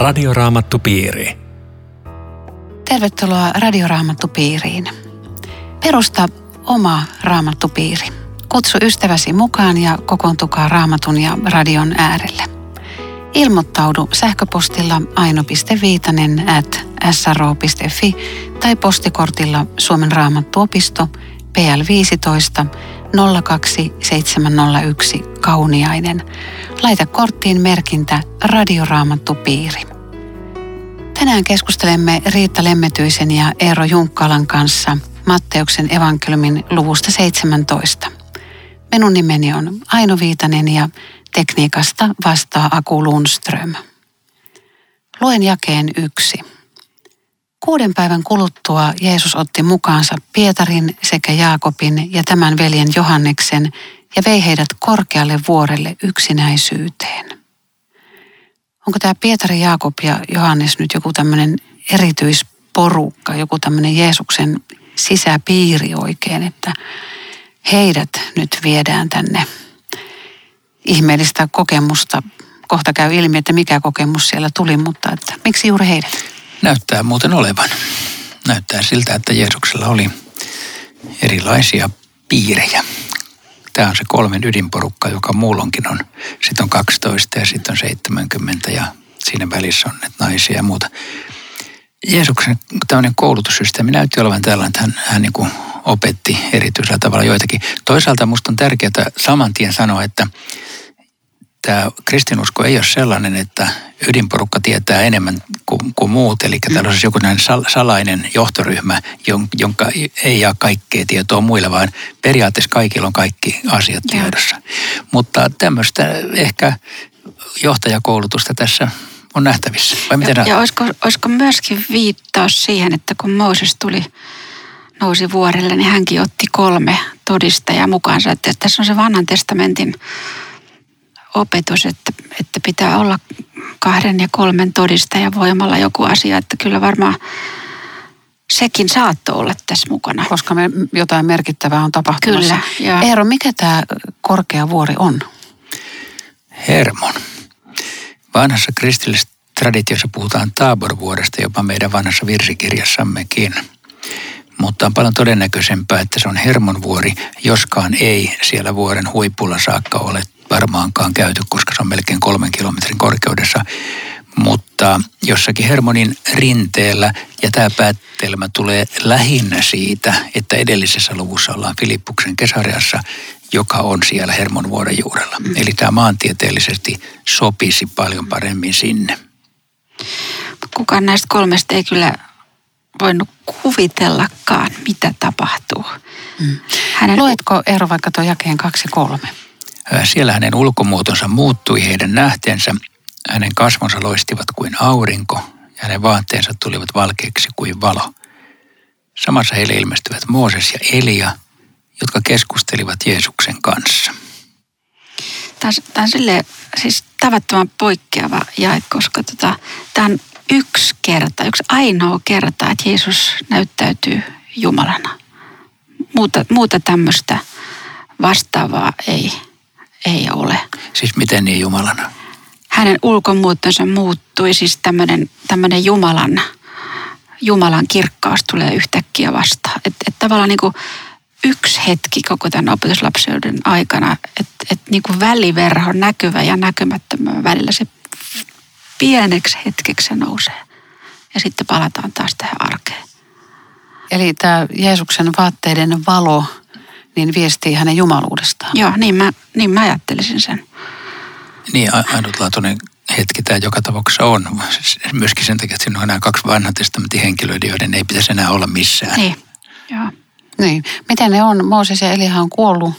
Radioraamattupiiri. Tervetuloa Radioraamattupiiriin. Perusta oma raamattupiiri. Kutsu ystäväsi mukaan ja kokoontukaa raamatun ja radion äärelle. Ilmoittaudu sähköpostilla aino.viitanen at sro.fi tai postikortilla Suomen raamattuopisto PL 15 02701 Kauniainen. Laita korttiin merkintä Radioraamattupiiri. Tänään keskustelemme Riitta Lemmetyisen ja Eero Junkkalan kanssa Matteuksen evankeliumin luvusta 17. Minun nimeni on Aino Viitanen ja tekniikasta vastaa Aku Lundström. Luen jakeen yksi. Kuuden päivän kuluttua Jeesus otti mukaansa Pietarin sekä Jaakobin ja tämän veljen Johanneksen ja vei heidät korkealle vuorelle yksinäisyyteen. Onko tämä Pietari, Jaakob ja Johannes nyt joku tämmöinen erityisporukka, joku tämmöinen Jeesuksen sisäpiiri oikein, että heidät nyt viedään tänne ihmeellistä kokemusta. Kohta käy ilmi, että mikä kokemus siellä tuli, mutta että miksi juuri heidät? Näyttää muuten olevan. Näyttää siltä, että Jeesuksella oli erilaisia piirejä. Tämä on se kolmen ydinporukka, joka muulonkin on. Sitten on 12 ja sitten on 70 ja siinä välissä on näitä naisia ja muuta. Jeesuksen tämmöinen koulutussysteemi näytti olevan tällainen, että hän, hän niin kuin opetti erityisellä tavalla joitakin. Toisaalta minusta on tärkeää saman tien sanoa, että tämä kristinusko ei ole sellainen, että ydinporukka tietää enemmän kuin, kuin muut. Eli täällä olisi joku salainen johtoryhmä, jonka ei jää kaikkea tietoa muille, vaan periaatteessa kaikilla on kaikki asiat tiedossa. Ja. Mutta tämmöistä ehkä johtajakoulutusta tässä on nähtävissä. Vai miten ja, ja olisiko, olisiko myöskin viittaus siihen, että kun Mooses tuli nousi vuorelle, niin hänkin otti kolme todistajaa mukaansa. Että tässä on se vanhan testamentin opetus, että, että pitää olla kahden ja kolmen todistajan voimalla joku asia, että kyllä varmaan sekin saattoi olla tässä mukana. Koska me jotain merkittävää on tapahtumassa. Kyllä. Ja... Eero, mikä tämä korkea vuori on? Hermon. Vanhassa kristillisessä traditiossa puhutaan Taaborvuodesta jopa meidän vanhassa virsikirjassammekin. Mutta on paljon todennäköisempää, että se on Hermonvuori, joskaan ei siellä vuoren huipulla saakka ole varmaankaan käyty, koska se on melkein kolmen kilometrin korkeudessa. Mutta jossakin Hermonin rinteellä, ja tämä päättelmä tulee lähinnä siitä, että edellisessä luvussa ollaan Filippuksen kesareassa, joka on siellä Hermon vuoden juurella. Mm. Eli tämä maantieteellisesti sopisi paljon paremmin sinne. Kukaan näistä kolmesta ei kyllä voinut kuvitellakaan, mitä tapahtuu. Mm. Hänen... Luetko Eero vaikka tuo jakeen kaksi kolme? Siellä hänen ulkomuotonsa muuttui heidän nähteensä. Hänen kasvonsa loistivat kuin aurinko ja hänen vaatteensa tulivat valkeiksi kuin valo. Samassa heille ilmestyvät Mooses ja Elia, jotka keskustelivat Jeesuksen kanssa. Tämä on sille, siis tavattoman poikkeava jae, koska tota, tämä on yksi kerta, yksi ainoa kerta, että Jeesus näyttäytyy Jumalana. Muuta, muuta tämmöistä vastaavaa ei, ei ole. Siis miten niin Jumalana? Hänen ulkomuuttonsa muuttui, siis tämmöinen, tämmöinen Jumalan, Jumalan kirkkaus tulee yhtäkkiä vastaan. Että et tavallaan niin kuin yksi hetki koko tämän opetuslapseuden aikana, että et niin kuin väliverho näkyvä ja näkymättömän välillä se pieneksi hetkeksi se nousee. Ja sitten palataan taas tähän arkeen. Eli tämä Jeesuksen vaatteiden valo niin viestii hänen jumaluudestaan. Joo, niin mä, niin mä ajattelisin sen. Niin, ainutlaatuinen hetki tämä joka tapauksessa on. Myöskin sen takia, että siinä on nämä kaksi vanhan testamentin henkilöitä, joiden ei pitäisi enää olla missään. Niin, joo. Niin. Miten ne on? Mooses ja Eliha on kuollut,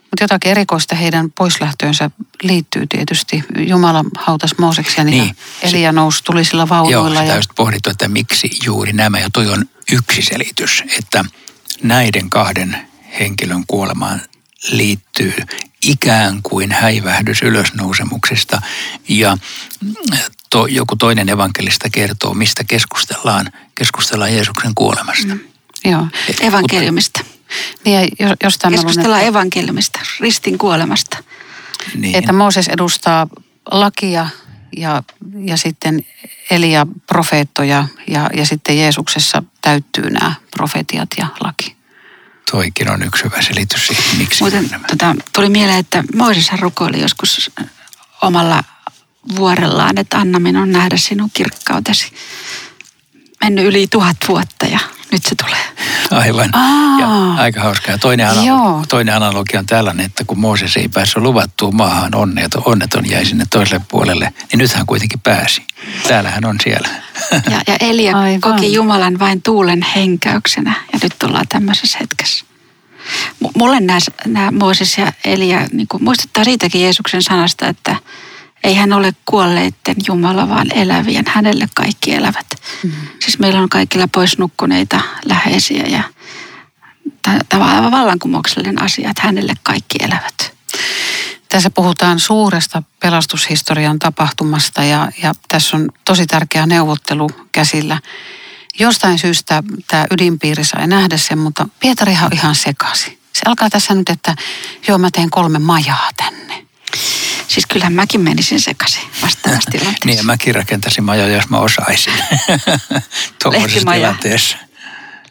mutta jotakin erikoista heidän poislähtöönsä liittyy tietysti. Jumala hautas Mooseksen niin, ja Elia nousi tulisilla vaunuilla. Joo, sitä ja... just pohdittu, että miksi juuri nämä. Ja toi on yksi selitys, että näiden kahden henkilön kuolemaan liittyy ikään kuin häivähdys ylösnousemuksesta ja to, joku toinen evankelista kertoo, mistä keskustellaan. Keskustellaan Jeesuksen kuolemasta. Mm. Joo, evankeliumista. Niin ja jos Keskustellaan että... evankeliumista, ristin kuolemasta. Niin. Että Mooses edustaa lakia ja, ja sitten Elia profeettoja ja, ja sitten Jeesuksessa täyttyy nämä profetiat ja laki. Toikin on yksi hyvä selitys siihen, miksi Muuten tota, tuli mieleen, että Moiseshan rukoili joskus omalla vuorellaan, että anna minun nähdä sinun kirkkautesi. Mennyt yli tuhat vuotta ja nyt se tulee. Aivan. Aa. Ja aika hauskaa. Toinen, Joo. analogia, toinen analogia on tällainen, että kun Mooses ei päässyt luvattuun maahan, onneton, onneton jäi sinne toiselle puolelle, niin nyt hän kuitenkin pääsi. Täällähän on siellä. Ja, ja Elia Aivan. koki Jumalan vain tuulen henkäyksenä ja nyt ollaan tämmöisessä hetkessä. M- Mulle nämä, nämä Mooses ja Elia niin kuin muistuttaa siitäkin Jeesuksen sanasta, että ei hän ole kuolleiden Jumala, vaan elävien. Hänelle kaikki elävät. Mm. Siis meillä on kaikilla pois nukkuneita läheisiä ja tämä on aivan vallankumouksellinen asia, että hänelle kaikki elävät. Tässä puhutaan suuresta pelastushistorian tapahtumasta ja, ja tässä on tosi tärkeä neuvottelu käsillä. Jostain syystä tämä ydinpiiri sai nähdä sen, mutta Pietarihan on ihan sekasi. Se alkaa tässä nyt, että joo mä teen kolme majaa tänne. Siis kyllähän mäkin menisin sekaisin vastaavassa tilanteessa. niin ja mäkin rakentaisin majoja, jos mä osaisin. Tuommoisessa Lehtimaja. tilanteessa.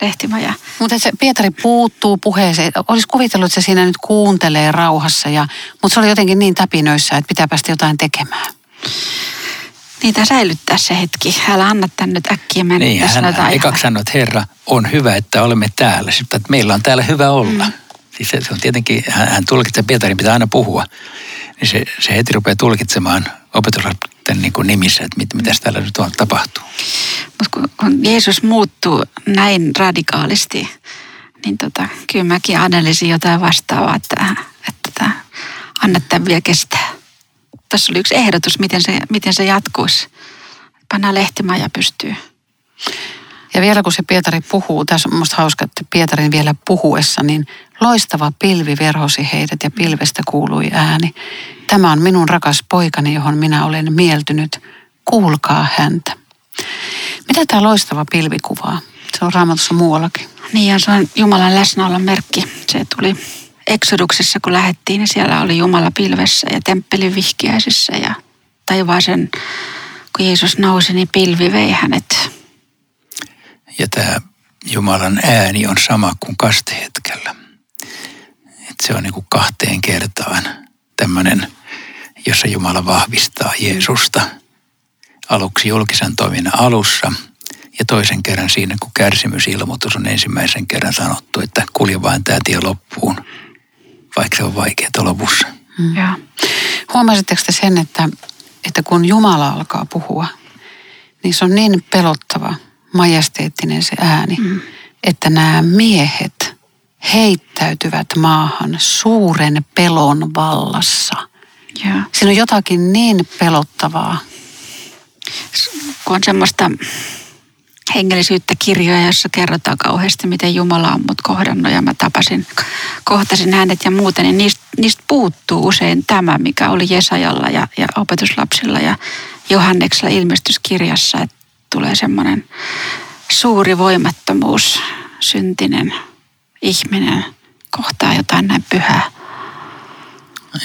Lehtimaja. Mutta se Pietari puuttuu puheeseen. Olisi kuvitellut, että se siinä nyt kuuntelee rauhassa, ja, mutta se oli jotenkin niin täpinöissä, että pitää päästä jotain tekemään. Niitä säilyttää se hetki. Älä anna tän nyt äkkiä mennä. Niin, hän, ekaksi sanoi, että Herra, on hyvä, että olemme täällä. Sitten, että meillä on täällä hyvä olla. Mm. Siis se, on tietenkin, hän, hän tulkitsee, Pietarin pitää aina puhua. Niin se, se heti rupeaa tulkitsemaan opetuslasten niin nimissä, että mit, mitä täällä nyt on, tapahtuu. Mutta kun, kun Jeesus muuttuu näin radikaalisti, niin tota, kyllä mäkin anelisin jotain vastaavaa, että, että tämä, anna tämän vielä kestää. Tässä oli yksi ehdotus, miten se, miten se jatkuisi. Pannaan lehtimaja pystyy. Ja vielä kun se Pietari puhuu, tässä on musta hauska, että Pietarin vielä puhuessa, niin loistava pilvi verhosi heidät ja pilvestä kuului ääni. Tämä on minun rakas poikani, johon minä olen mieltynyt. Kuulkaa häntä. Mitä tämä loistava pilvi kuvaa? Se on raamatussa muuallakin. Niin ja se on Jumalan läsnäolon merkki. Se tuli Eksoduksessa, kun lähettiin, niin siellä oli Jumala pilvessä ja temppelin vihkiäisissä ja taivaaseen, kun Jeesus nousi, niin pilvi vei hänet. Ja tämä Jumalan ääni on sama kuin kastehetkellä. Et se on niin kuin kahteen kertaan tämmöinen, jossa Jumala vahvistaa Jeesusta aluksi julkisen toiminnan alussa ja toisen kerran siinä, kun kärsimysilmoitus on ensimmäisen kerran sanottu, että kulje vain tämä tie loppuun, vaikka se on vaikeaa lopussa. Ja Huomasitteko te sen, että, että kun Jumala alkaa puhua, niin se on niin pelottava, majesteettinen se ääni, mm. että nämä miehet heittäytyvät maahan suuren pelon vallassa. ja Siinä on jotakin niin pelottavaa. kun on semmoista hengellisyyttä kirjoja, jossa kerrotaan kauheasti, miten Jumala on mut kohdannut ja mä tapasin, kohtasin hänet ja muuten, niin niistä, niistä puuttuu usein tämä, mikä oli Jesajalla ja, ja opetuslapsilla ja Johanneksella ilmestyskirjassa, että tulee semmoinen suuri voimattomuus, syntinen ihminen kohtaa jotain näin pyhää.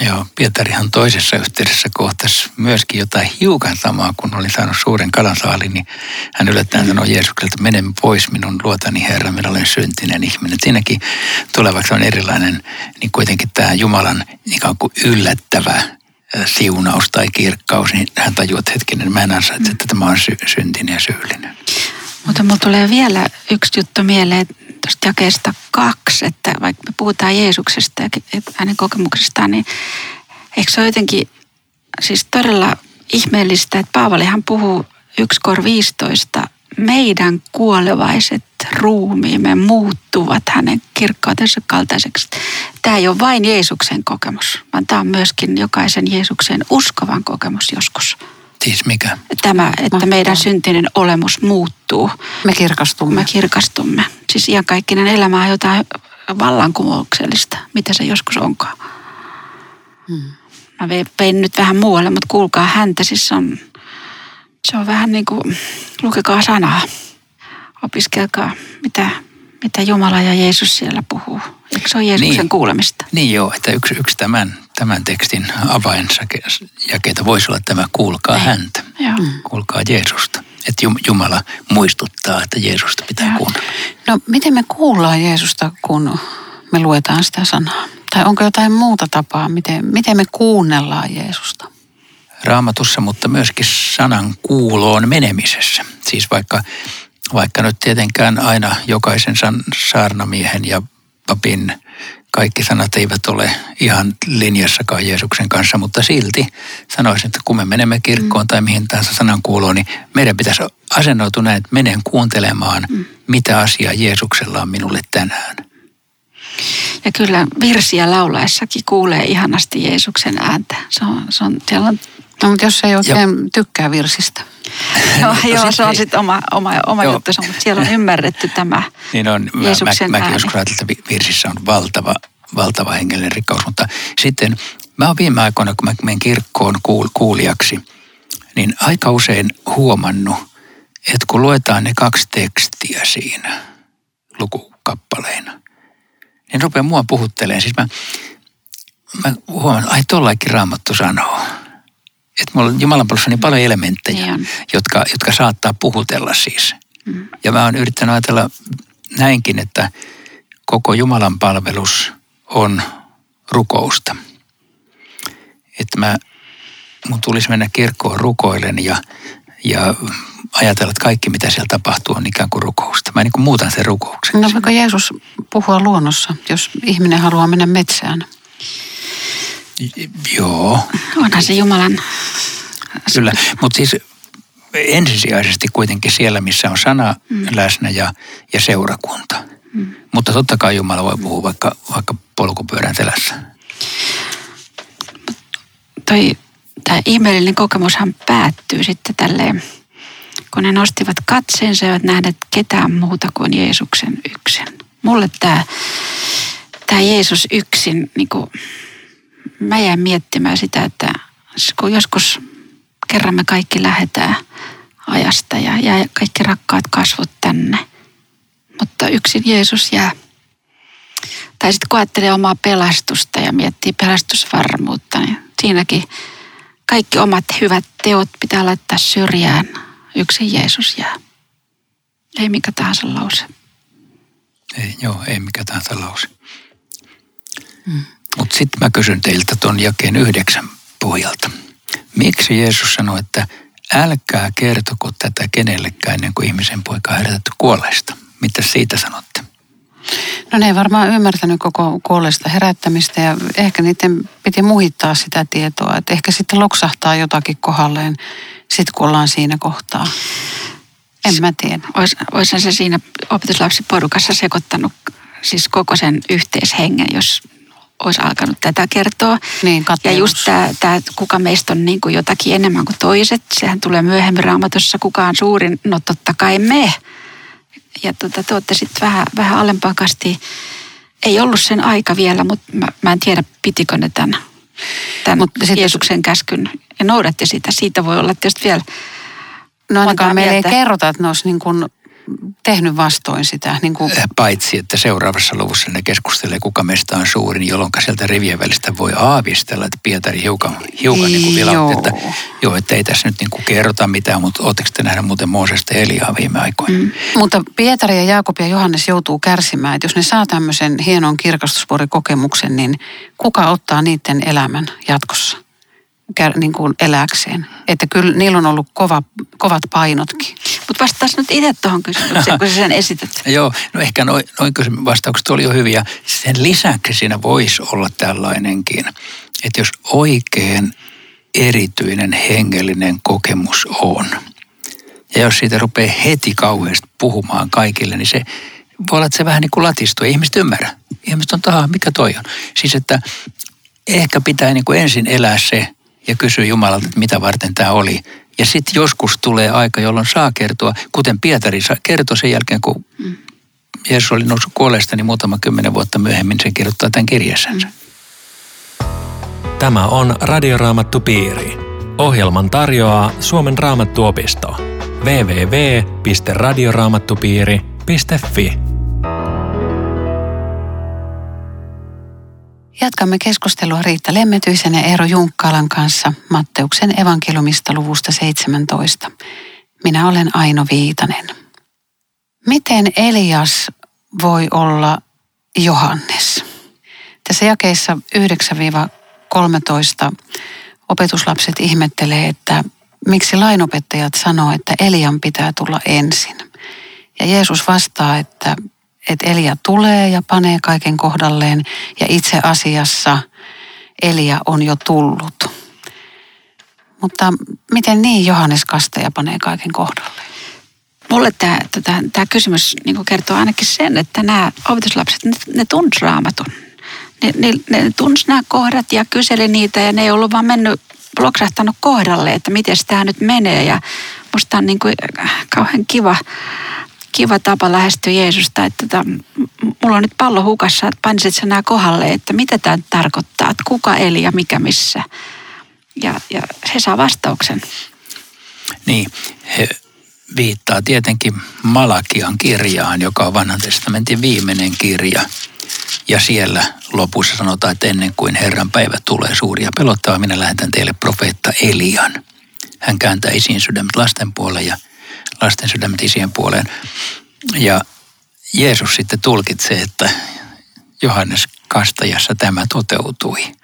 Joo, Pietarihan toisessa yhteydessä kohtasi myöskin jotain hiukan samaa, kun oli saanut suuren kalansaalin, niin hän yllättäen sanoi Jeesukselta, mene pois minun luotani Herra, minä olen syntinen ihminen. Siinäkin tulevaksi on erilainen, niin kuitenkin tämä Jumalan ikään kuin yllättävä siunaus tai kirkkaus, niin hän tajuaa, että hetkinen, mä en ansaitse, että tämä on sy- syntinen ja syyllinen. Mutta mulla tulee vielä yksi juttu mieleen tuosta jakeesta kaksi, että vaikka me puhutaan Jeesuksesta ja hänen kokemuksestaan, niin eikö se ole jotenkin siis todella ihmeellistä, että Paavalihan puhuu 1 kor 15, meidän kuolevaiset ruumiimme muuttuvat hänen kirkkautensa kaltaiseksi. Tämä ei ole vain Jeesuksen kokemus, vaan tämä on myöskin jokaisen Jeesukseen uskovan kokemus joskus. Siis mikä? Tämä, että Mahtavaa. meidän syntinen olemus muuttuu Me kirkastumme. me kirkastumme. Siis iankaikkinen elämä on jotain vallankumouksellista, mitä se joskus onkaan. Hmm. Mä vein, nyt vähän muualle, mutta kuulkaa häntä. Siis on, se on vähän niin kuin, lukekaa sanaa. Opiskelkaa, mitä, mitä Jumala ja Jeesus siellä puhuu. Eikö se ole Jeesuksen Niin. kuulemista? Niin joo, että yksi, yksi tämän tämän tekstin avainjakeita voisi olla tämä kuulkaa Niin. häntä, Joo. kuulkaa Jeesusta. Että Jum- Jumala muistuttaa, että Jeesusta pitää Joo. kuunnella. No miten me kuullaan Jeesusta, kun me luetaan sitä sanaa? Tai onko jotain muuta tapaa, miten, miten me kuunnellaan Jeesusta? Raamatussa, mutta myöskin sanan kuuloon menemisessä. Siis vaikka, vaikka nyt tietenkään aina jokaisen san, saarnamiehen ja papin kaikki sanat eivät ole ihan linjassakaan Jeesuksen kanssa, mutta silti sanoisin, että kun me menemme kirkkoon tai mihin tahansa sanan kuuloon, niin meidän pitäisi asennoitua näin, että menen kuuntelemaan, mitä asiaa Jeesuksella on minulle tänään. Ja kyllä virsiä laulaessakin kuulee ihanasti Jeesuksen ääntä. Se on, se on, siellä on, No, mutta jos ei oikein tykkää virsistä. joo, No joo, sit se on sitten oma, oma, oma juttunsa, mutta siellä on ymmärretty tämä Niin on, mä, mä, mäkin ääni. joskus ajattelin, että vi- virsissä on valtava, valtava hengellinen rikkaus, mutta sitten mä oon viime aikoina, kun mä menen kirkkoon kuul, kuulijaksi, niin aika usein huomannut, että kun luetaan ne kaksi tekstiä siinä lukukappaleina, niin rupeaa mua puhuttelemaan. Siis mä, mä huomaan, ai tollakin raamattu sanoo. Että mulla on Jumalan palvelussa niin paljon elementtejä, Niin jotka, jotka saattaa puhutella siis. Mm. Ja mä oon yrittänyt ajatella näinkin, että koko Jumalan palvelus on rukousta. Että mä, mun tulisi mennä kirkkoon rukoilen ja, ja ajatella, että kaikki mitä siellä tapahtuu on ikään kuin rukousta. Mä niin kuin muutan sen rukouksen. No voiko Jeesus puhua luonnossa, jos ihminen haluaa mennä metsään? Joo, Onhan se Jumalan, Kyllä, mutta siis ensisijaisesti kuitenkin siellä, missä on sana mm. läsnä ja, ja seurakunta. Mm. Mutta totta kai Jumala voi puhua vaikka, vaikka polkupyörän selässä. toi, tämä ihmeellinen kokemushan päättyy sitten tälleen, kun ne nostivat katseensa ja eivät nähneet ketään muuta kuin Jeesuksen yksin. Mulle tämä, tämä Jeesus yksin, niin kuin, mä jäin miettimään sitä, että kun joskus kerran me kaikki lähdetään ajasta ja jää kaikki rakkaat kasvot tänne, mutta yksin Jeesus jää. Tai sitten kun ajattelee omaa pelastusta ja miettii pelastusvarmuutta, niin siinäkin kaikki omat hyvät teot pitää laittaa syrjään. Yksin Jeesus jää. Ei mikä tahansa lause. Ei, joo, ei mikä tahansa lause. Mm. Mutta sitten mä kysyn teiltä tuon jakeen yhdeksän pohjalta. Miksi Jeesus sanoi, että älkää kertoko tätä kenellekään ennen kuin ihmisen poika on herätetty kuolleista? Mitä siitä sanotte? No ne ei varmaan ymmärtänyt koko kuolleesta herättämistä ja ehkä niiden piti muhittaa sitä tietoa. Että ehkä sitten loksahtaa jotakin kohdalleen, sit kun ollaan siinä kohtaa. En mä tiedä. Ois, oishan se siinä opetuslapsiporukassa sekoittanut siis koko sen yhteishengen, jos olisi alkanut tätä kertoa. Niin, ja just tämä, tämä, kuka meistä on niin kuin jotakin enemmän kuin toiset, sehän tulee myöhemmin raamatussa, kuka on suurin, no totta kai me. Ja tuota, te olette sitten vähän, vähän alempaa. Ei ollut sen aika vielä, mutta mä, mä en tiedä, pitikö ne tämän, tämän Mut sit jos- Jeesuksen käskyn ja noudatti sitä. Siitä voi olla tietysti vielä No ainakaan meille ei kerrota, että ne olisi niin kuin tehnyt vastoin sitä. Niin kuin, Eh, Paitsi, että seuraavassa luvussa ne keskustelee, kuka meistä on suurin, jolloin sieltä rivien välistä voi aavistella, että Pietari hiukan, hiukan niin kuin vilautti, Joo. että joo, että ei tässä nyt niin kuin kerrota mitään, mutta ootteko te nähneet muuten Moosesta Eliaa viime aikoina? Mm. Mutta Pietari ja Jaakob ja Johannes joutuu kärsimään, että jos ne saa tämmöisen hienon kirkastusvuorikokemuksen, niin kuka ottaa niiden elämän jatkossa niin kuin eläkseen? Että kyllä niillä on ollut kova, kovat painotkin. Mutta vastaas nyt itse tuohon kysymykseen, kun sä sen esität. Joo, no ehkä noin noin kysymys- vastaukset oli jo hyviä. Sen lisäksi siinä voisi olla tällainenkin, että jos oikein erityinen hengellinen kokemus on, ja jos siitä rupeaa heti kauheasti puhumaan kaikille, niin se voi olla, että se vähän niin kuin latistuu. Ihmiset ymmärrä. Ihmiset on, taha, mikä toi on. Siis, että ehkä pitää niin kuin ensin elää se ja kysyä Jumalalta, että mitä varten tämä oli. Ja sitten joskus tulee aika, jolloin saa kertoa, kuten Pietari kertoi sen jälkeen, kun Jeesus oli noussut kuolleesta, niin muutama kymmenen vuotta myöhemmin se kirjoittaa tämän kirjassansa. Tämä on Radioraamattu Piiri. Ohjelman tarjoaa Suomen raamattuopisto. www.radioraamattupiiri.fi Jatkamme keskustelua Riitta Lemmetyisen ja Eero Junkkaalan kanssa Matteuksen evankeliumista luvusta 17. Minä olen Aino Viitanen. Miten Elias voi olla Johannes? Tässä jakeissa 9-13 opetuslapset ihmettelee, että miksi lainopettajat sanoo, että Elian pitää tulla ensin. Ja Jeesus vastaa, että, että Elia tulee ja panee kaiken kohdalleen ja itse asiassa Elia on jo tullut. Mutta miten niin Johannes Kastaja panee kaiken kohdalleen? Mulle tämä, tämä kysymys niin kertoo ainakin sen, että nämä opetuslapset, ne, ne tunsi raamatun. Ne, ne, ne tunsi nämä kohdat ja kyseli niitä ja ne ei ollut vaan mennyt loksahtanut kohdalle, että miten tämä nyt menee. Ja musta on niin kuin kauhean kiva, kiva tapa lähestyä Jeesusta, että tota, mulla on nyt pallo hukassa, että panisit sä nämä kohdalle, että mitä tämä tarkoittaa, että kuka eli ja mikä missä. Ja, ja he saa vastauksen. Niin, he viittaa tietenkin Malakian kirjaan, joka on vanhan testamentin viimeinen kirja. Ja siellä lopussa sanotaan, että ennen kuin Herran päivä tulee suuri ja pelottava, minä lähetän teille profeetta Elian. Hän kääntää isiin sydämet lasten puoleen ja lasten sydämet isien puoleen. Ja Jeesus sitten tulkitsee, että Johannes Kastajassa tämä toteutui.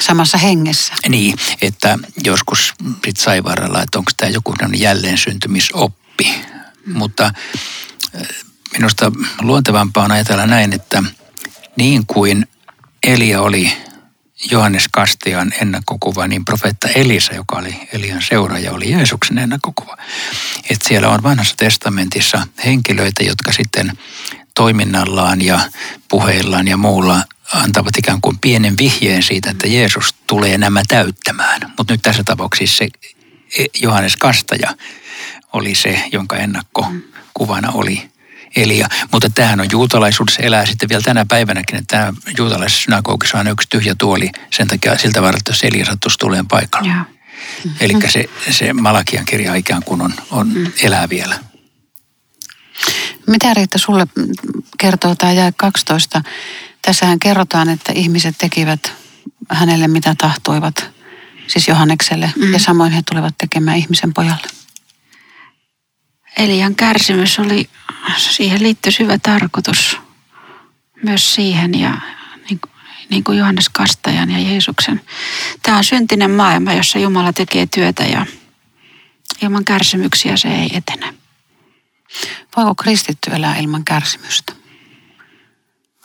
Samassa hengessä. Niin, että joskus sit sai varrella, että onko tämä joku jälleen syntymisoppi. Mm. Mutta minusta luontevampaa on ajatella näin, että niin kuin Elia oli Johannes Kastian ennakkokuva, niin profeetta Elisa, joka oli Elian seuraaja, oli Jeesuksen ennakkokuva. Että siellä on vanhassa testamentissa henkilöitä, jotka sitten toiminnallaan ja puheillaan ja muulla antavat ikään kuin pienen vihjeen siitä, että Jeesus tulee nämä täyttämään. Mutta nyt tässä tapauksessa se Johannes Kastaja oli se, jonka ennakkokuvana oli Elia. Mutta tämähän on juutalaisuudessa elää sitten vielä tänä päivänäkin, että tämä juutalaisessa synagogissa on yksi tyhjä tuoli sen takia siltä varalta, jos Elia sattuisi tuleen paikalle. Mm. Eli se, se Malakian kirja ikään kuin on, on mm. elää vielä. Mitä Riitta sulle kertoo tämä jäi 12? Tässähän kerrotaan, että ihmiset tekivät hänelle mitä tahtoivat, siis Johannekselle, mm. ja samoin he tulevat tekemään ihmisen pojalle. Elian kärsimys oli, siihen liittyy syvä tarkoitus myös siihen ja niin, niin kuin Johannes Kastajan ja Jeesuksen. Tämä on syntinen maailma, jossa Jumala tekee työtä ja ilman kärsimyksiä se ei etene. Voiko kristitty elää ilman kärsimystä?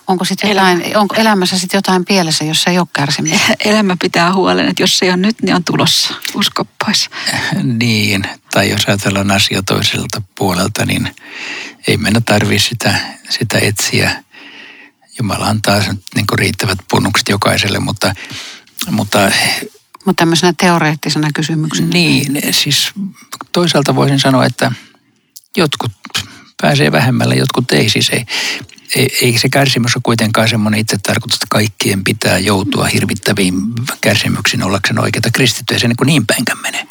Onko, sit jotain, Elämä. onko elämässä sitten jotain pielessä, jos ei ole kärsimystä? Elämä pitää huolen, että jos se ei ole nyt, niin on tulossa. Usko pois. Niin, tai jos ajatellaan asia toiselta puolelta, niin ei mennä tarvitse sitä, sitä etsiä. Jumala antaa niin riittävät punnukset jokaiselle, mutta, mutta mutta tämmöisenä teoreettisena kysymyksenä. Niin, siis toisaalta voisin sanoa, että jotkut pääsee vähemmällä, jotkut ei. Siis ei, ei, se kärsimys ole kuitenkaan semmoinen itse tarkoitus, että kaikkien pitää joutua hirvittäviin kärsimyksiin ollakseen oikeita kristittyjä. Se niin, kuin niin päinkään menee.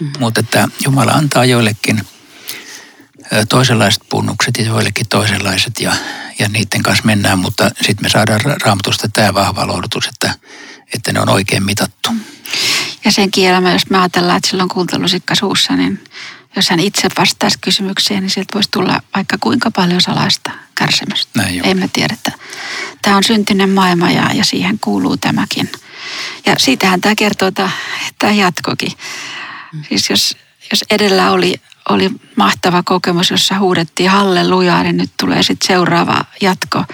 Mm. Mutta että Jumala antaa joillekin toisenlaiset punnukset ja joillekin toisenlaiset ja, ja niiden kanssa mennään, mutta sitten me saadaan raamatusta tämä vahva lohdutus, että, että ne on oikein mitattu. Ja sen elämä, jos me ajatellaan, että sillä on kuuntelusikka suussa, niin jos hän itse vastaisi kysymykseen, niin sieltä voisi tulla vaikka kuinka paljon salaista kärsimystä. Näin Emme tiedä, että tämä on syntinen maailma ja, ja siihen kuuluu tämäkin. Ja siitähän tämä kertoo tämä, tämä jatkokin. Siis jos, jos edellä oli, oli mahtava kokemus, jossa huudettiin hallelujaa, niin nyt tulee sitten seuraava jatko.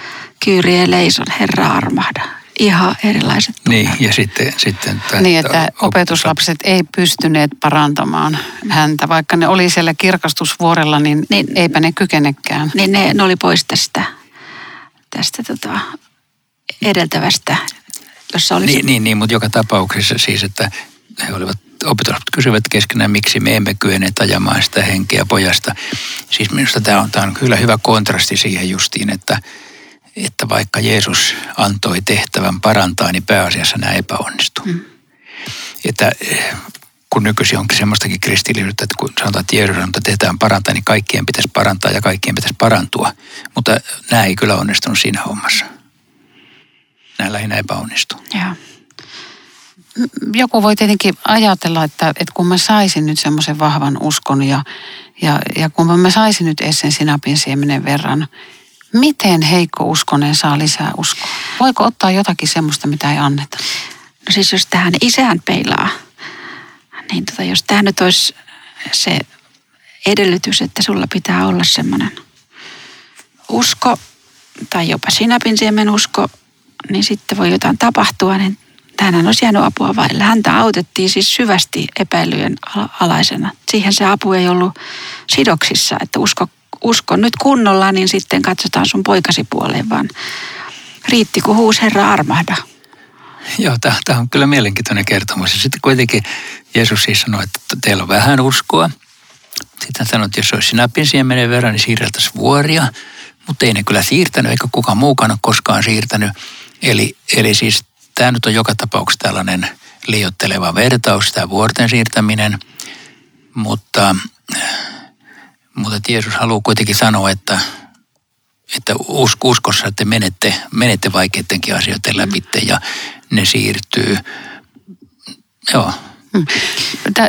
Kyyrie leison, Herra armahda ihan erilaiset Niin, ja sitten... sitten tämä, niin, että opetuslapset ei pystyneet parantamaan häntä, vaikka ne oli siellä kirkastusvuorella, niin, niin eipä ne kykenekään. Niin ne, ne oli pois tästä, tästä tota, edeltävästä, jossa oli... Niin, niin, niin, mutta joka tapauksessa siis, että he olivat opetuslapset kysyvät keskenään, miksi me emme kyenneet ajamaan sitä henkeä pojasta. Siis minusta tämä on, tämä on kyllä hyvä kontrasti siihen justiin, että, että vaikka Jeesus antoi tehtävän parantaa, niin pääasiassa nämä epäonnistuu. Mm. Että eh, kun nykyisin onkin semmoistakin kristillisyyttä, että kun sanotaan, että Jeesus on, että tehdään parantaa, niin kaikkien pitäisi parantaa ja kaikkien pitäisi parantua. Mutta nämä ei kyllä onnistunut siinä hommassa. Nämä lähinnä epäonnistui. Joo. joku voi tietenkin ajatella, että, että kun mä saisin nyt semmoisen vahvan uskon ja, ja, ja kun mä saisin nyt edes sen sinapin siemenen verran, miten heikko uskonen saa lisää uskoa? Voiko ottaa jotakin semmoista, mitä ei anneta? No siis jos tähän isään peilaa, niin tota, jos tämä nyt olisi se edellytys, että sulla pitää olla semmoinen usko tai jopa sinapin siemen usko, niin sitten voi jotain tapahtua, niin tähän olisi jäänyt apua vaille. Häntä autettiin siis syvästi epäilyjen ala- alaisena. Siihen se apu ei ollut sidoksissa, että usko, usko nyt kunnolla, niin sitten katsotaan sun poikasi puoleen, vaan riitti kun huus Herra armahda. Joo, tämä on kyllä mielenkiintoinen kertomus. Ja sitten kuitenkin Jeesus siis sanoi, että teillä on vähän uskoa. Sitten hän sanoi, että jos olisi sinapin siemenen verran, niin siirreltäisiin vuoria. Mutta ei ne kyllä siirtänyt, eikä kukaan muukaan ole koskaan siirtänyt. Eli, eli siis tämä nyt on joka tapauksessa tällainen liiotteleva vertaus, tämä vuorten siirtäminen. Mutta, mutta että Jeesus haluaa kuitenkin sanoa, että, että usko, uskossa, että menette, menette vaikeidenkin asioiden läpi ja ne siirtyy. Joo,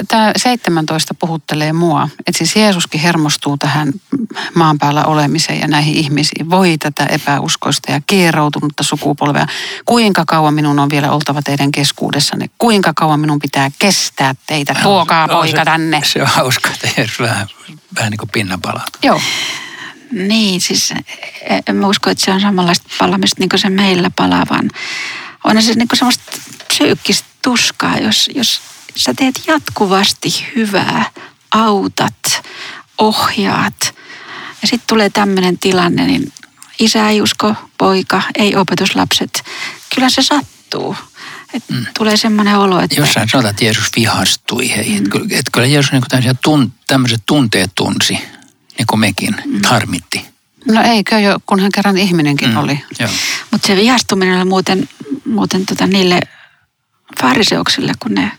Tämä 17 puhuttelee mua. Että siis Jeesuskin hermostuu tähän maan päällä olemiseen ja näihin ihmisiin. Voi tätä epäuskoista ja kieroutunutta sukupolvea. Kuinka kauan minun on vielä oltava teidän keskuudessanne? Kuinka kauan minun pitää kestää teitä? Tuokaa poika se, tänne. Se on hauska, että Jeesus vähän, vähän niin kuin pinnan palaa. Joo. Niin, siis en mä usko, että se on samanlaista palamista niin kuin se meillä palavan. On se niin kuin semmoista psyykkistä tuskaa, jos, jos sä teet jatkuvasti hyvää, autat, ohjaat. Ja sitten tulee tämmöinen tilanne, niin isä ei usko, poika, ei opetuslapset. Kyllä se sattuu. Et mm. Tulee semmoinen olo, että... Jossain sanotaan, että Jeesus vihastui heihin. Mm. Että, kyllä Jeesus niin kuin tun, tämmöiset tunteet tunsi, niin kuin mekin, mm. harmitti. No eikö jo, kun hän kerran ihminenkin mm. oli. Mutta se vihastuminen oli muuten, muuten tota niille fariseuksille, kun ne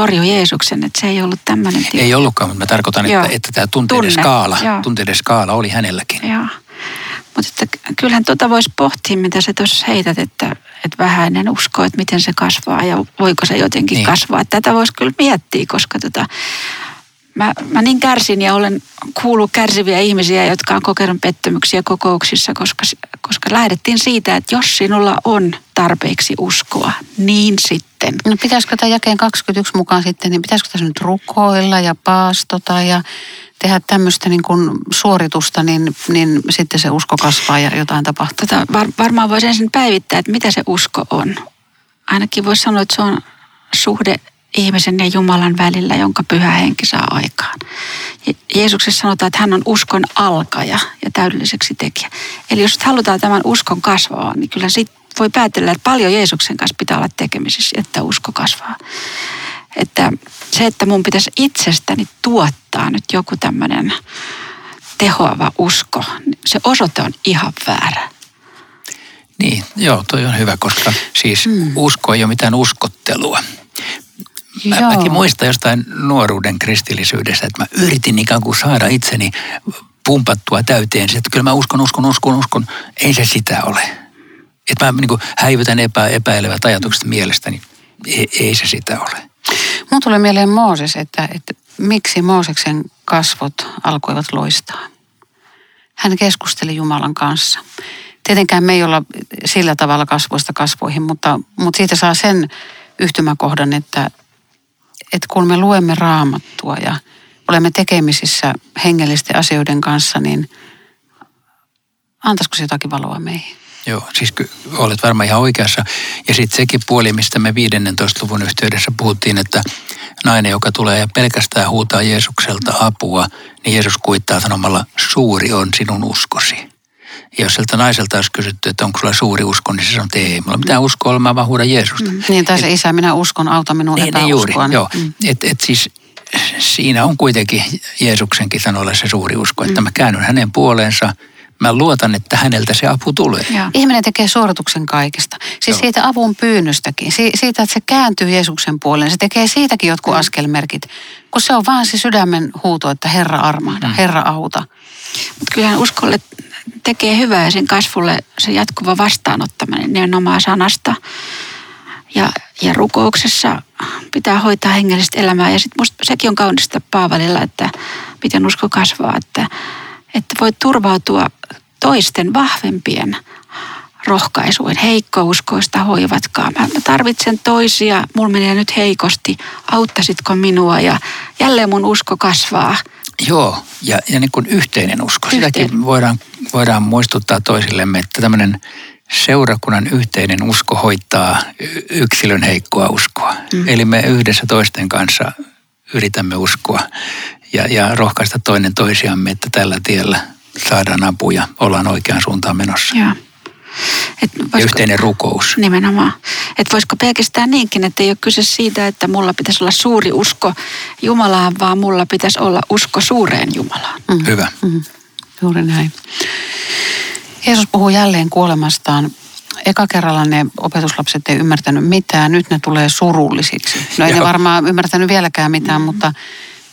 torjui Jeesuksen, että se ei ollut tämmöinen tila. Ei ollutkaan, mutta mä tarkoitan, että, että tämä tunteiden, Tunne. skaala, tunteiden skaala oli hänelläkin. Joo. Mutta kyllähän tuota voisi pohtia, mitä sä tuossa heität, että, että vähäinen usko, että miten se kasvaa ja voiko se jotenkin niin. kasvaa. Tätä voisi kyllä miettiä, koska tota, mä, mä niin kärsin ja olen kuullut kärsiviä ihmisiä, jotka on kokenut pettymyksiä kokouksissa, koska, koska lähdettiin siitä, että jos sinulla on tarpeeksi uskoa, niin sitten. No pitäisikö tämä jakeen 21 mukaan sitten, niin pitäisikö tässä nyt rukoilla ja paastota ja tehdä tämmöistä niin kuin suoritusta, niin, niin sitten se usko kasvaa ja jotain tapahtuu. Tota, var, varmaan voisi ensin päivittää, että mitä se usko on. Ainakin voisi sanoa, että se on suhde ihmisen ja Jumalan välillä, jonka pyhä henki saa aikaan. Jeesuksessa sanotaan, että hän on uskon alkaja ja täydelliseksi tekijä. Eli jos halutaan tämän uskon kasvaa, niin kyllä sit voi päätellä, että paljon Jeesuksen kanssa pitää olla tekemisissä, että usko kasvaa. Että se, että mun pitäisi itsestäni tuottaa nyt joku tämmöinen tehoava usko, se osoite on ihan väärä. Niin, joo, toi on hyvä, koska siis hmm. usko ei ole mitään uskottelua. Mä, Joo. mäkin muistan jostain nuoruuden kristillisyydestä, että mä yritin ikään kuin saada itseni pumpattua täyteen. Että kyllä mä uskon, uskon, uskon, uskon. Ei se sitä ole. Että mä niin kuin häivytän epä, epäilevät ajatukset mielestäni. Ei, ei se sitä ole. Mun tulee mieleen Mooses, että, että miksi Mooseksen kasvot alkoivat loistaa. Hän keskusteli Jumalan kanssa. Tietenkään me ei olla sillä tavalla kasvoista kasvoihin, mutta, mutta siitä saa sen yhtymäkohdan, että, että kun me luemme raamattua ja olemme tekemisissä hengellisten asioiden kanssa, niin antaisiko se jotakin valoa meihin? Joo, siis olet varmaan ihan oikeassa. Ja sitten sekin puoli, mistä me 15. luvun yhteydessä puhuttiin, että nainen, joka tulee ja pelkästään huutaa Jeesukselta apua, niin Jeesus kuittaa sanomalla, suuri on sinun uskosi. Ja jos sieltä naiselta olisi kysytty, että onko sulla suuri usko, niin se sanoo, että ei, mulla mitään uskoa, mä vaan huudan Jeesusta. Mm. Niin, tai se isä, minä uskon, auta minun niin, niin juuri, joo. Mm. Et, et siis siinä on kuitenkin Jeesuksenkin sanoilla se suuri usko, että mm. mä käännyn hänen puoleensa, mä luotan, että häneltä se apu tulee. Ja. Ihminen tekee suorituksen kaikesta. Siis Joo. siitä avun pyynnöstäkin, si- siitä, että se kääntyy Jeesuksen puoleen. Se tekee siitäkin jotkut mm. askelmerkit, kun se on vaan se sydämen huuto, että Herra armahda, mm. Herra auta. Mutta kyllähän uskolle tekee hyvää sen kasvulle se jatkuva vastaanottaminen nimenomaan sanasta. Ja, ja rukouksessa pitää hoitaa hengellistä elämää. Ja sitten sekin on kaunista Paavalilla, että miten usko kasvaa, että, että voi turvautua toisten vahvempien rohkaisuin, heikkouskoista hoivatkaa. Mä, mä tarvitsen toisia, mulla menee nyt heikosti, auttasitko minua ja jälleen mun usko kasvaa. Joo, ja, ja niin kuin yhteinen usko. Yhteen. Sitäkin voidaan, voidaan muistuttaa toisillemme, että tämmöinen seurakunnan yhteinen usko hoitaa yksilön heikkoa uskoa. Mm. Eli me yhdessä toisten kanssa yritämme uskoa ja, ja rohkaista toinen toisiamme, että tällä tiellä saadaan apuja, ollaan oikeaan suuntaan menossa. Joo. Et voisiko, ja yhteinen rukous. Nimenomaan. Että voisiko pelkästään niinkin, että ei ole kyse siitä, että mulla pitäisi olla suuri usko Jumalaan, vaan mulla pitäisi olla usko suureen Jumalaan. Mm. Hyvä. Mm. Juuri näin. Jeesus puhuu jälleen kuolemastaan. Eka kerralla ne opetuslapset ei ymmärtänyt mitään, nyt ne tulee surullisiksi. No ei ne varmaan ymmärtänyt vieläkään mitään, mm. mutta,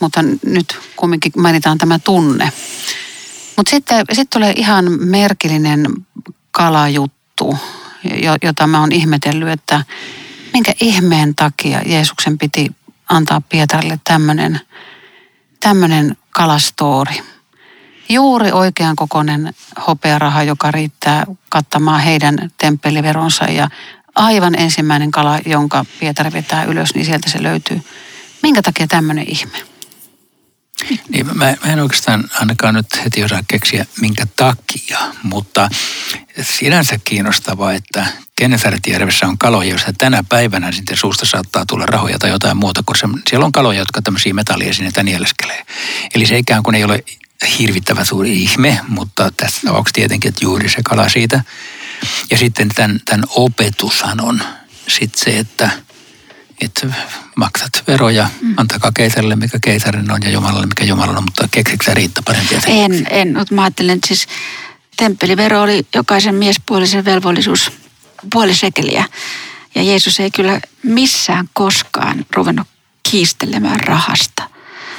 mutta nyt kumminkin mainitaan tämä tunne. Mutta sitten sit tulee ihan merkillinen kalajuttu, jota mä oon ihmetellyt, että minkä ihmeen takia Jeesuksen piti antaa Pietarille tämmöinen tämmönen kalastoori. Juuri oikean kokoinen hopearaha, joka riittää kattamaan heidän temppeliveronsa ja aivan ensimmäinen kala, jonka Pietari vetää ylös, niin sieltä se löytyy. Minkä takia tämmöinen ihme? Niin, mä, mä en oikeastaan ainakaan nyt heti osaa keksiä minkä takia, mutta sinänsä kiinnostavaa, että Genesaretjärvessä on kaloja, joista tänä päivänä sitten suusta saattaa tulla rahoja tai jotain muuta, se, siellä on kaloja, jotka tämmöisiä metalliesineitä nieleskelee. Eli se ikään kuin ei ole hirvittävä suuri ihme, mutta tässä tapauksessa tietenkin, että juuri se kala siitä. Ja sitten tämän, tämän opetushan on sitten se, että – että maksat veroja, mm. antakaa keisarille mikä keisarin on ja Jumalalle mikä Jumalalle on, mutta keksitkö riittää parempia En, en, mutta mä ajattelen, että siis temppelivero oli jokaisen miespuolisen velvollisuus puoli sekeliä. Ja Jeesus ei kyllä missään koskaan ruvennut kiistelemään rahasta.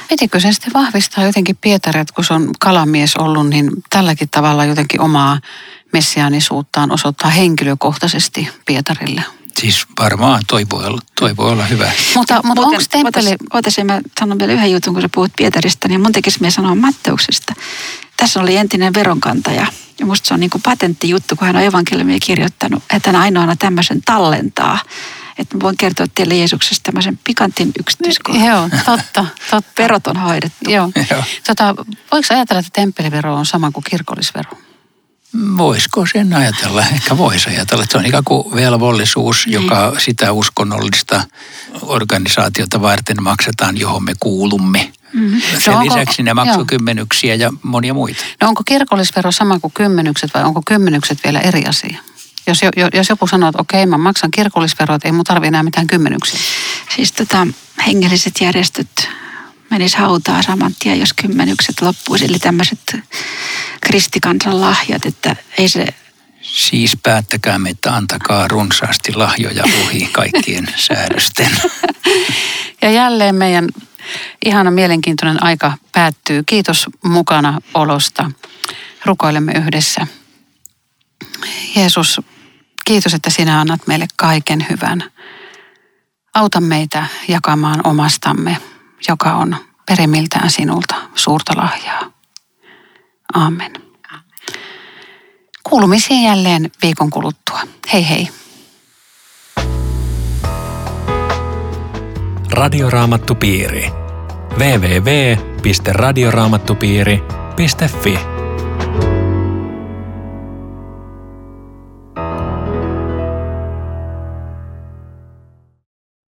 Pitikö se sitten vahvistaa jotenkin Pietari, että kun se on kalamies ollut, niin tälläkin tavalla jotenkin omaa messiaanisuuttaan osoittaa henkilökohtaisesti Pietarille? Siis varmaan toi voi olla, toi voi olla hyvä. Mutta, mutta onko temppeli... Ootaisin, mä sanon vielä yhden jutun, kun sä puhut Pietarista, niin mun tekisi me sanoa Matteuksesta. Tässä oli entinen veronkantaja. Ja musta se on niin kuin patenttijuttu, kun hän on evankeliumia kirjoittanut, että hän ainoana tämmöisen tallentaa. Että mä voin kertoa teille Jeesuksesta tämmöisen pikantin yksityiskohdan. Joo, totta, totta. Verot on hoidettu. Joo. Joo. Tota, voiko ajatella, että temppelivero on sama kuin kirkollisvero? Voisiko sen ajatella? Ehkä voisi ajatella, että se on ikään kuin velvollisuus, niin. joka sitä uskonnollista organisaatiota varten maksetaan, johon me kuulumme. Mm-hmm. Sen no onko, lisäksi ne maksukymmenyksiä joo. ja monia muita. No onko kirkollisvero sama kuin kymmenykset vai onko kymmenykset vielä eri asia? Jos, jos joku sanoo, että okei, mä maksan kirkollisveroa, ei mun tarvitse enää mitään kymmenyksiä. Siis tota, hengelliset järjestöt menis hautaa saman tien, jos kymmenykset loppuisi. Eli tämmöiset kristikansan lahjat, että ei se... Siis päättäkäämme, että antakaa runsaasti lahjoja ohi kaikkien säädösten. Ja jälleen meidän ihana mielenkiintoinen aika päättyy. Kiitos mukana olosta. Rukoilemme yhdessä. Jeesus, kiitos, että sinä annat meille kaiken hyvän. Auta meitä jakamaan omastamme, joka on perimiltään sinulta suurta lahjaa. Amen. Kuulumisiin jälleen viikon kuluttua. Hei hei. Radioraamattupiiri. www.radioraamattupiiri.fi